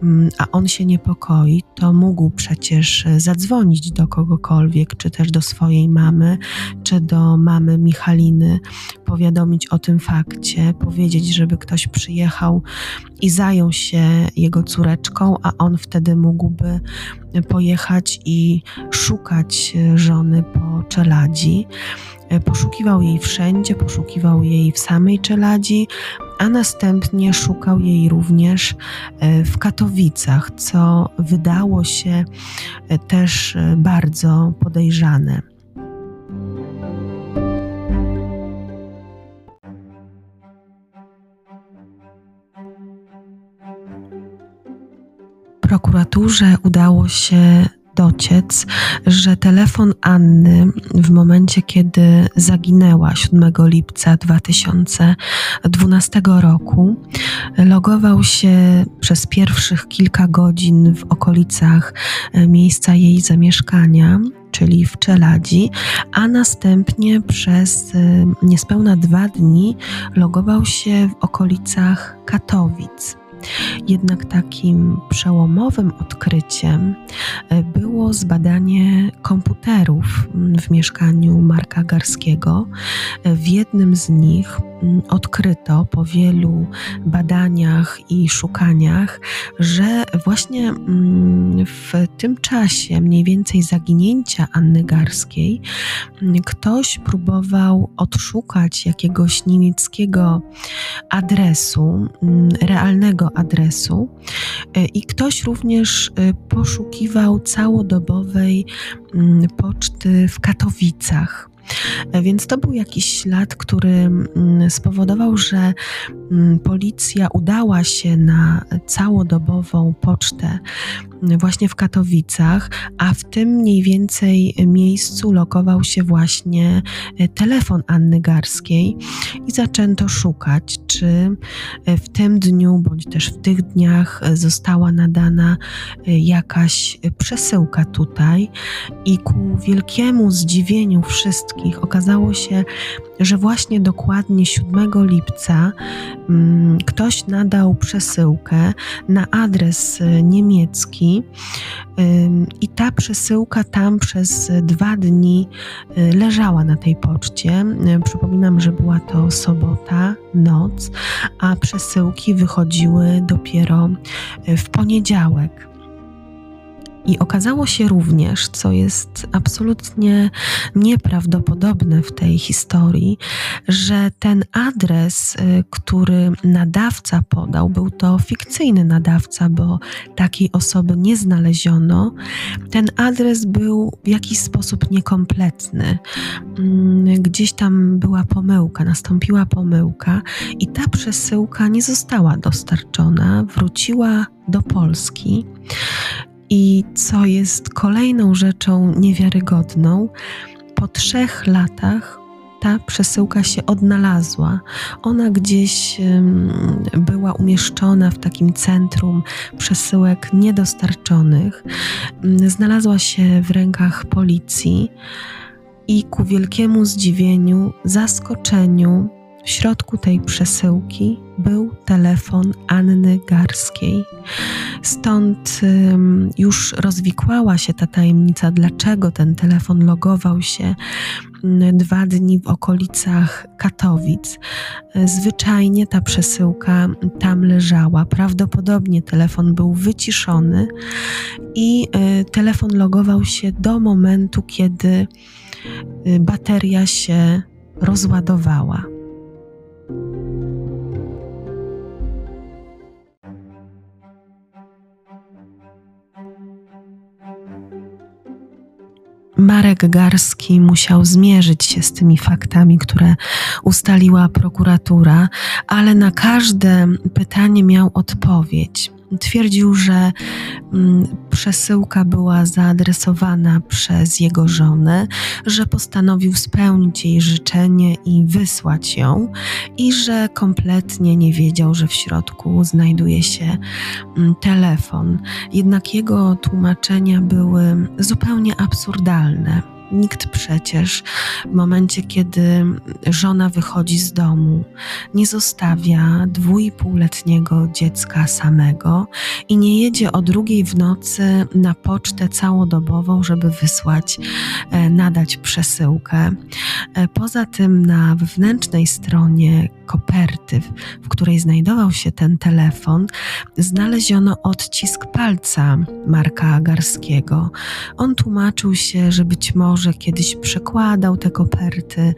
mm, a on się niepokoi, to mógł przecież zadzwonić do kogokolwiek, czy też do swojej mamy, czy do mamy Michaliny, powiadomić o tym fakcie, powiedzieć, żeby ktoś przyjechał i zajął się jego córeczką, a on wtedy mógłby pojechać i szukać żony po czeladzi. Poszukiwał jej wszędzie, poszukiwał jej w samej czeladzi, a następnie szukał jej również e, w Katowicach, co wydało się e, też e, bardzo podejrzane. Prokuraturze udało się dociec, że telefon Anny w momencie, kiedy zaginęła 7 lipca 2012 roku, logował się przez pierwszych kilka godzin w okolicach e, miejsca jej zamieszkania czyli w Czeladzi, a następnie przez e, niespełna dwa dni logował się w okolicach Katowic. Jednak takim przełomowym odkryciem e, było zbadanie komputerów w mieszkaniu Marka Garskiego. E, w jednym z nich odkryto po wielu badaniach i szukaniach, że właśnie w tym czasie, mniej więcej zaginięcia Anny Garskiej, ktoś próbował odszukać jakiegoś niemieckiego adresu, realnego adresu, e, i ktoś również e, poszukiwał całodobowej poczty w Katowicach. Więc to był jakiś ślad, który mm, spowodował, że mm, policja udała się na całodobową pocztę właśnie w Katowicach, a w tym mniej więcej miejscu lokował się właśnie e, telefon Anny Garskiej i zaczęto szukać, czy e, w tym dniu bądź też w tych dniach e, została nadana jakaś przesyłka tutaj i ku wielkiemu zdziwieniu wszystkich okazało się, że właśnie dokładnie 7 lipca mm, ktoś nadał przesyłkę na adres niemiecki i ta przesyłka tam przez dwa dni y, leżała na tej poczcie. Przypominam, że była to sobota, noc, a przesyłki wychodziły dopiero y, w poniedziałek. I okazało się również, co jest absolutnie nieprawdopodobne w tej historii, że ten adres, y, który nadawca podał, był to fikcyjny nadawca, bo takiej osoby nie znaleziono. Ten adres był w jakiś sposób niekompletny. Mm, gdzieś tam była pomyłka, nastąpiła pomyłka, i ta przesyłka nie została dostarczona, wróciła do Polski. I co jest kolejną rzeczą niewiarygodną, po trzech latach ta przesyłka się odnalazła. Ona gdzieś była umieszczona w takim centrum przesyłek niedostarczonych. Znalazła się w rękach policji i ku wielkiemu zdziwieniu, zaskoczeniu, w środku tej przesyłki był telefon Anny Garskiej. Stąd już rozwikłała się ta tajemnica, dlaczego ten telefon logował się dwa dni w okolicach Katowic. Zwyczajnie ta przesyłka tam leżała. Prawdopodobnie telefon był wyciszony i y, telefon logował się do momentu, kiedy y, bateria się rozładowała. Marek Garski musiał zmierzyć się z tymi faktami, które ustaliła prokuratura, ale na każde pytanie miał odpowiedź. Twierdził, że mm, przesyłka była zaadresowana przez jego żonę, że postanowił spełnić jej życzenie i wysłać ją, i że kompletnie nie wiedział, że w środku znajduje się mm, telefon. Jednak jego tłumaczenia były zupełnie absurdalne. Nikt przecież w momencie, kiedy żona wychodzi z domu, nie zostawia dwójpółletniego dziecka samego i nie jedzie o drugiej w nocy na pocztę całodobową, żeby wysłać, e, nadać przesyłkę. E, poza tym na wewnętrznej stronie koperty, w której znajdował się ten telefon, znaleziono odcisk palca Marka Garskiego. On tłumaczył się, że być może kiedyś przekładał te koperty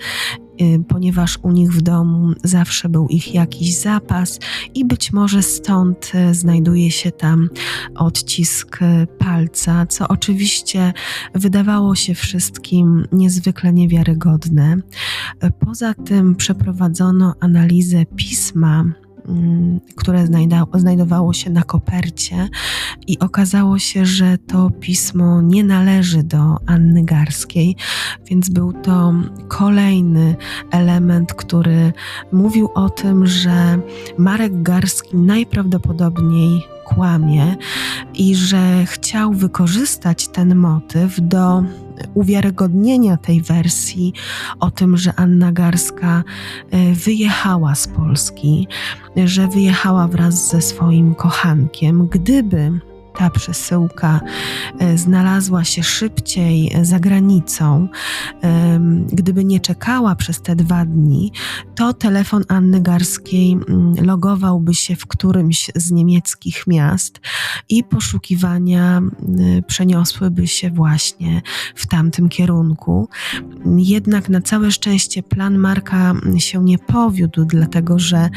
ponieważ u nich w domu zawsze był ich jakiś zapas i być może stąd y, znajduje się tam odcisk y, palca, co oczywiście wydawało się wszystkim niezwykle niewiarygodne. Poza tym przeprowadzono analizę pisma które znajdowało się na kopercie, i okazało się, że to pismo nie należy do Anny Garskiej, więc był to kolejny element, który mówił o tym, że Marek Garski najprawdopodobniej kłamie i że chciał wykorzystać ten motyw do uwiarygodnienia tej wersji o tym, że Anna Garska e, wyjechała z Polski, że wyjechała wraz ze swoim kochankiem. Gdyby ta przesyłka e, znalazła się szybciej za granicą, gdyby nie czekała przez te dwa dni, to telefon Anny Garskiej mm, logowałby się w którymś z niemieckich miast i poszukiwania mm, przeniosłyby się właśnie w tamtym kierunku. Jednak na całe szczęście plan Marka się nie powiódł, dlatego że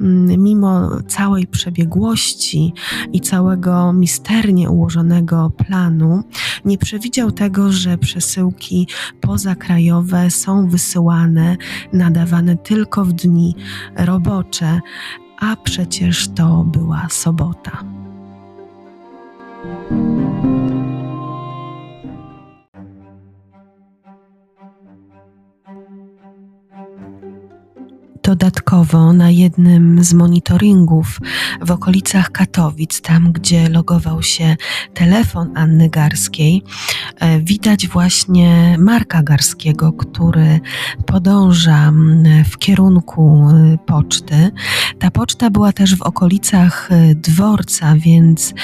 mm, mimo całej przebiegłości i całego misterstwa, misternie ułożonego planu nie przewidział tego, że przesyłki pozakrajowe są wysyłane, nadawane tylko w dni robocze, a przecież to była sobota. Dodatkowo na jednym z monitoringów w okolicach Katowic, tam gdzie logował się telefon Anny Garskiej, e, widać właśnie Marka Garskiego, który podąża w kierunku e, poczty. Ta poczta była też w okolicach e, dworca, więc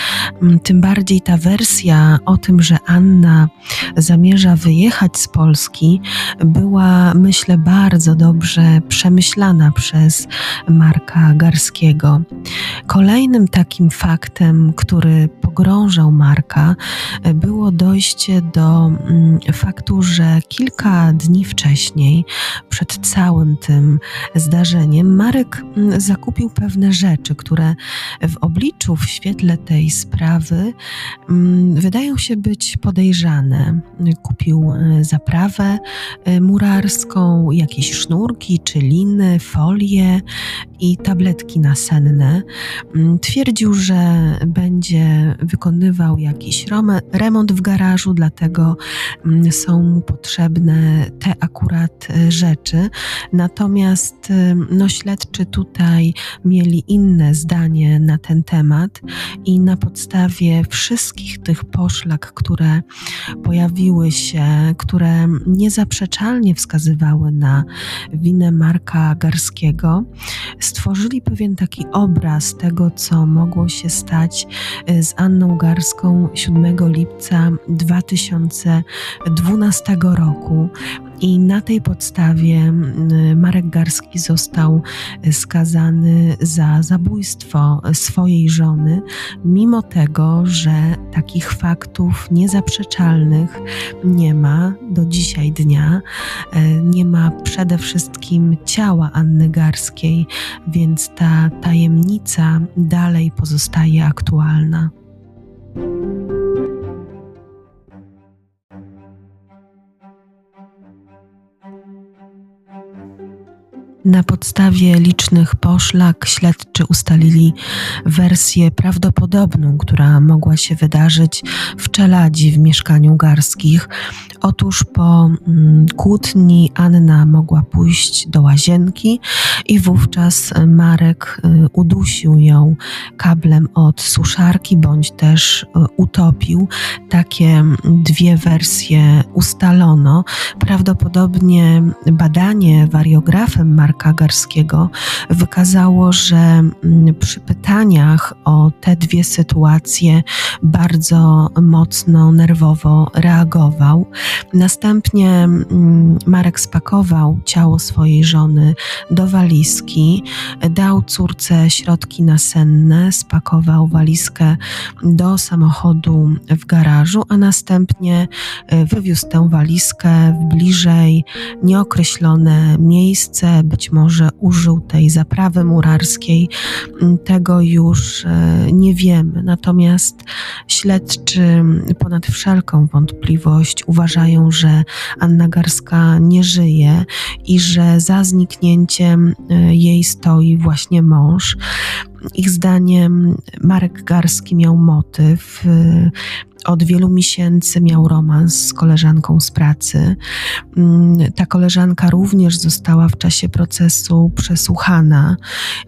tym bardziej ta wersja o tym, że Anna zamierza wyjechać z Polski, była myślę bardzo dobrze przemyślana przez Marka Garskiego. Kolejnym takim faktem, który pogrążał Marka, było dojście do mm, faktu, że kilka dni wcześniej, przed całym tym zdarzeniem, Marek mm, zakupił pewne rzeczy, które w obliczu, w świetle tej sprawy mm, wydają się być podejrzane. Kupił e, zaprawę e, murarską, jakieś sznurki czy liny, folie i tabletki nasenne. Twierdził, że będzie wykonywał jakiś remont w garażu, dlatego mm, są mu potrzebne te akurat e, rzeczy. Natomiast e, no, śledczy tutaj mieli inne zdanie na ten temat i na podstawie wszystkich tych poszlak, które pojawiły się, które niezaprzeczalnie wskazywały na winę Marka Stworzyli pewien taki obraz tego, co mogło się stać e, z Anną Garską 7 lipca 2012 roku. I na tej podstawie Marek Garski został skazany za zabójstwo swojej żony, mimo tego, że takich faktów niezaprzeczalnych nie ma do dzisiaj dnia. E, nie ma przede wszystkim ciała Anny Garskiej, więc ta tajemnica dalej pozostaje aktualna. Na podstawie licznych poszlak śledczy ustalili wersję prawdopodobną, która mogła się wydarzyć w czeladzi w mieszkaniu Garskich. Otóż po mm, kłótni Anna mogła pójść do łazienki i wówczas Marek y, udusił ją kablem od suszarki bądź też y, utopił. Takie dwie wersje ustalono. Prawdopodobnie badanie wariografem Marka Marka Garskiego wykazało, że mm, przy pytaniach o te dwie sytuacje bardzo mocno nerwowo reagował. Następnie mm, Marek spakował ciało swojej żony do walizki, dał córce środki nasenne, spakował walizkę do samochodu w garażu, a następnie e, wywiózł tę walizkę w bliżej nieokreślone miejsce, być może użył tej zaprawy murarskiej, mm, tego już e, nie wiemy. Natomiast śledczy ponad wszelką wątpliwość uważają, że Anna Garska nie żyje i że za zniknięciem e, jej stoi właśnie mąż. Ich zdaniem Marek Garski miał motyw, e, od wielu miesięcy miał romans z koleżanką z pracy. Mm, ta koleżanka również została w czasie procesu przesłuchana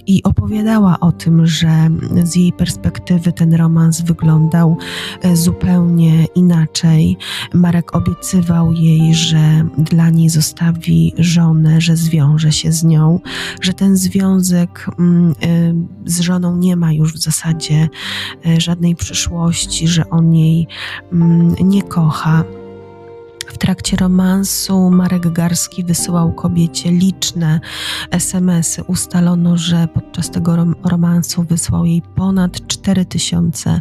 i opowiadała o tym, że z jej perspektywy ten romans wyglądał e, zupełnie inaczej. Marek obiecywał jej, że dla niej zostawi żonę, że zwiąże się z nią, że ten związek mm, e, z żoną nie ma już w zasadzie e, żadnej przyszłości, że on jej nie kocha. W trakcie romansu Marek Garski wysyłał kobiecie liczne SMS-y. Ustalono, że podczas tego romansu wysłał jej ponad 4000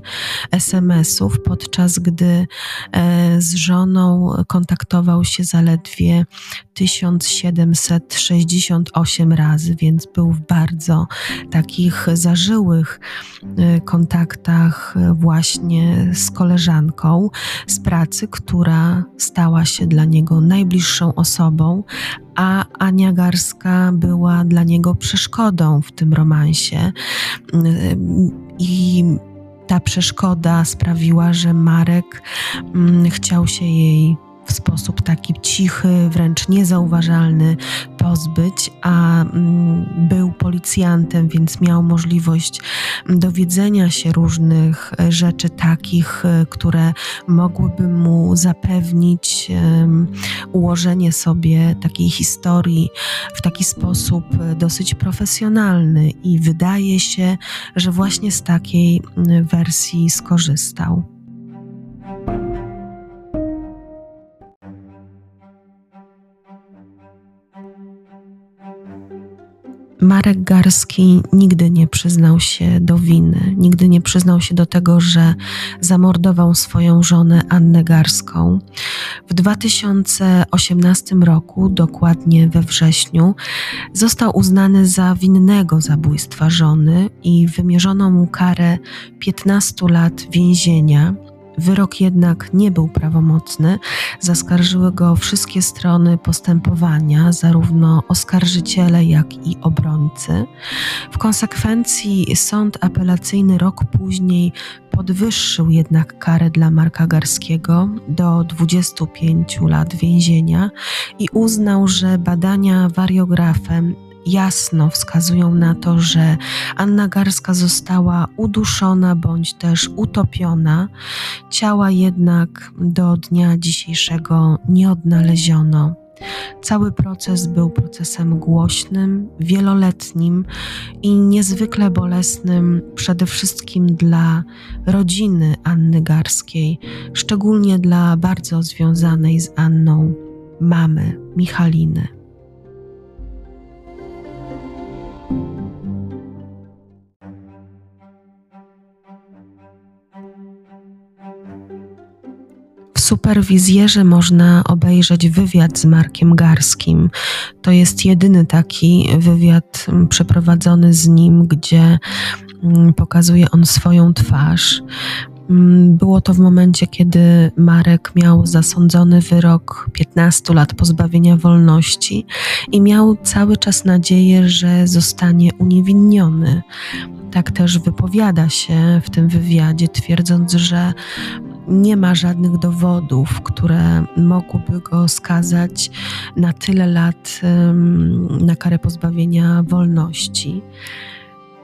SMS-ów, podczas gdy e, z żoną kontaktował się zaledwie 1768 razy, więc był w bardzo takich zażyłych e, kontaktach właśnie z koleżanką z pracy, która stała się dla niego najbliższą osobą, a Ania Garska była dla niego przeszkodą w tym romansie. I ta przeszkoda sprawiła, że Marek mm, chciał się jej w sposób taki cichy, wręcz niezauważalny pozbyć, a mm, był policjantem, więc miał możliwość dowiedzenia się różnych e, rzeczy takich, e, które mogłyby mu zapewnić ułożenie sobie takiej historii w taki sposób e, dosyć profesjonalny i wydaje się, że właśnie z takiej wersji skorzystał. Marek Garski nigdy nie przyznał się do winy, nigdy nie przyznał się do tego, że zamordował swoją żonę Annę Garską. W 2018 roku, dokładnie we wrześniu, został uznany za winnego zabójstwa żony i wymierzono mu karę 15 lat więzienia Wyrok jednak nie był prawomocny. Zaskarżyły go wszystkie strony postępowania, zarówno oskarżyciele, jak i obrońcy. W konsekwencji sąd apelacyjny rok później podwyższył jednak karę dla Marka Garskiego do 25 lat więzienia i uznał, że badania wariografem jasno wskazują na to, że Anna Garska została uduszona bądź też utopiona. Ciała jednak do dnia dzisiejszego nie odnaleziono. Cały proces był procesem głośnym, wieloletnim i niezwykle bolesnym, przede wszystkim dla rodziny Anny Garskiej, szczególnie dla bardzo związanej z Anną mamy Michaliny. Superwizjerze można obejrzeć wywiad z Markiem Garskim. To jest jedyny taki wywiad mm, przeprowadzony z nim, gdzie mm, pokazuje on swoją twarz. Mm, było to w momencie, kiedy Marek miał zasądzony wyrok 15 lat pozbawienia wolności i miał cały czas nadzieję, że zostanie uniewinniony. Tak też wypowiada się w tym wywiadzie, twierdząc, że nie ma żadnych dowodów, które mogłyby go skazać na tyle lat na karę pozbawienia wolności.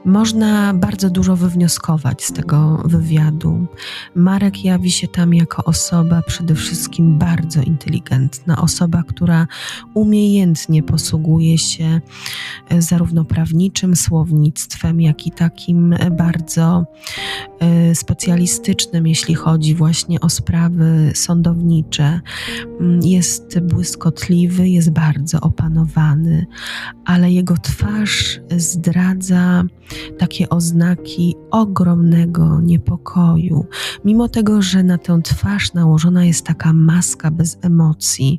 Można bardzo dużo wywnioskować z tego wywiadu. Marek jawi się tam jako osoba przede wszystkim bardzo inteligentna, osoba, która umiejętnie posługuje się e, zarówno prawniczym słownictwem, jak i takim bardzo e, specjalistycznym, jeśli chodzi właśnie o sprawy sądownicze. Mm, jest błyskotliwy, jest bardzo opanowany, ale jego twarz zdradza takie oznaki ogromnego niepokoju. Mimo tego, że na tę twarz nałożona jest taka maska bez emocji,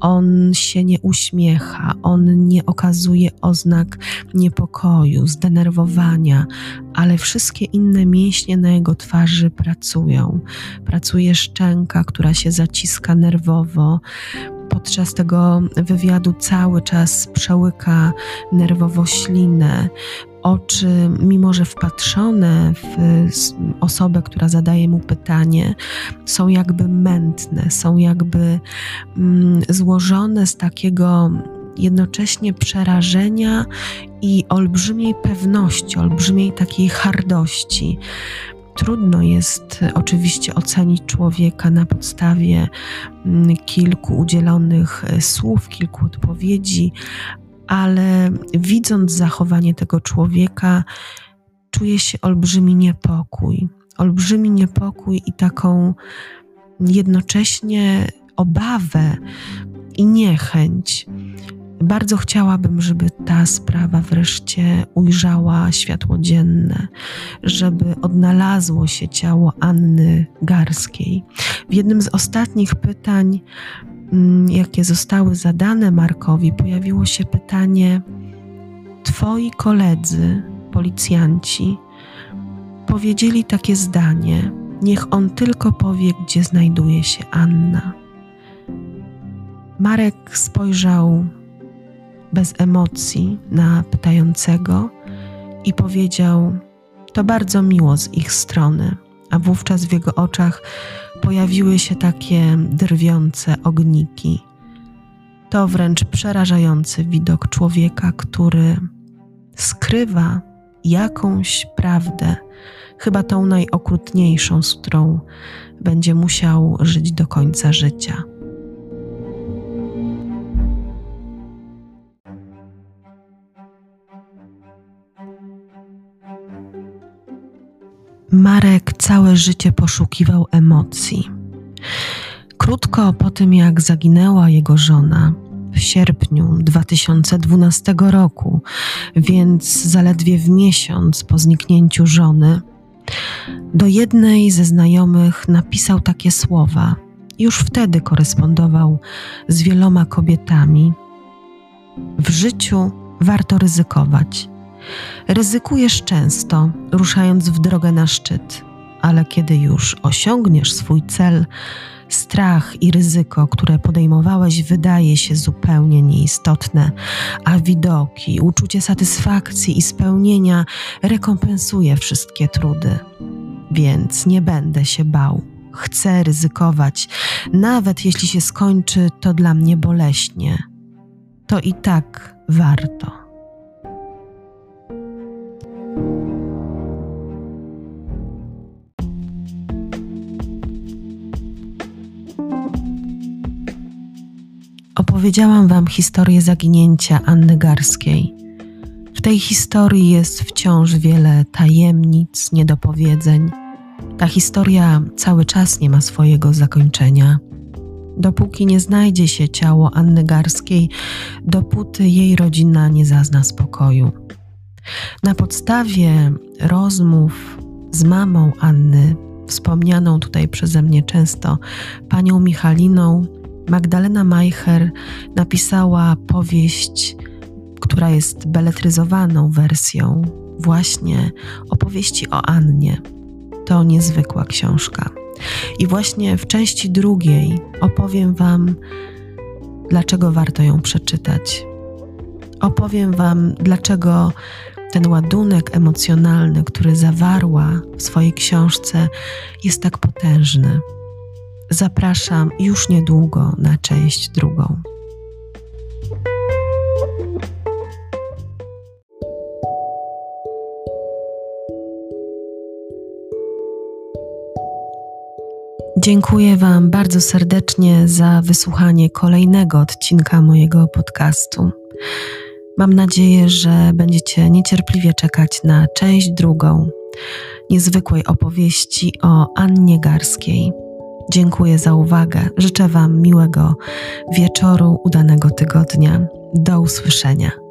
on się nie uśmiecha, on nie okazuje oznak niepokoju, zdenerwowania, ale wszystkie inne mięśnie na jego twarzy pracują. Pracuje szczęka, która się zaciska nerwowo, podczas tego wywiadu cały czas przełyka nerwowo ślinę oczy, mimo że wpatrzone w osobę, która zadaje mu pytanie, są jakby mętne, są jakby mm, złożone z takiego jednocześnie przerażenia i olbrzymiej pewności, olbrzymiej takiej hardości. Trudno jest oczywiście ocenić człowieka na podstawie mm, kilku udzielonych e, słów, kilku odpowiedzi, ale widząc zachowanie tego człowieka, czuje się olbrzymi niepokój. Olbrzymi niepokój i taką jednocześnie obawę i niechęć. Bardzo chciałabym, żeby ta sprawa wreszcie ujrzała światło dzienne, żeby odnalazło się ciało Anny Garskiej. W jednym z ostatnich pytań Mm, jakie zostały zadane Markowi, pojawiło się pytanie: Twoi koledzy, policjanci, powiedzieli takie zdanie: Niech on tylko powie, gdzie znajduje się Anna. Marek spojrzał bez emocji na pytającego i powiedział: To bardzo miło z ich strony, a wówczas w jego oczach pojawiły się takie drwiące ogniki. To wręcz przerażający widok człowieka, który skrywa jakąś prawdę, chyba tą najokrutniejszą, z którą będzie musiał żyć do końca życia. Marek całe życie poszukiwał emocji. Krótko po tym, jak zaginęła jego żona, w sierpniu 2012 roku, więc zaledwie w miesiąc po zniknięciu żony, do jednej ze znajomych napisał takie słowa. Już wtedy korespondował z wieloma kobietami. W życiu warto ryzykować. Ryzykujesz często, ruszając w drogę na szczyt, ale kiedy już osiągniesz swój cel, strach i ryzyko, które podejmowałeś, wydaje się zupełnie nieistotne, a widoki, uczucie satysfakcji i spełnienia rekompensuje wszystkie trudy. Więc nie będę się bał. Chcę ryzykować, nawet jeśli się skończy to dla mnie boleśnie. To i tak warto. Opowiedziałam Wam historię zaginięcia Anny Garskiej. W tej historii jest wciąż wiele tajemnic, niedopowiedzeń. Ta historia cały czas nie ma swojego zakończenia. Dopóki nie znajdzie się ciało Anny Garskiej, dopóty jej rodzina nie zazna spokoju. Na podstawie rozmów z mamą Anny, wspomnianą tutaj przeze mnie często panią Michaliną, Magdalena Majcher napisała powieść, która jest beletryzowaną wersją właśnie opowieści o Annie. To niezwykła książka. I właśnie w części drugiej opowiem Wam, dlaczego warto ją przeczytać. Opowiem Wam, dlaczego ten ładunek emocjonalny, który zawarła w swojej książce, jest tak potężny. Zapraszam już niedługo na część drugą. Dziękuję Wam bardzo serdecznie za wysłuchanie kolejnego odcinka mojego podcastu. Mam nadzieję, że będziecie niecierpliwie czekać na część drugą niezwykłej opowieści o Annie Garskiej. Dziękuję za uwagę. Życzę Wam miłego wieczoru, udanego tygodnia. Do usłyszenia.